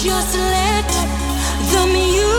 Just let the music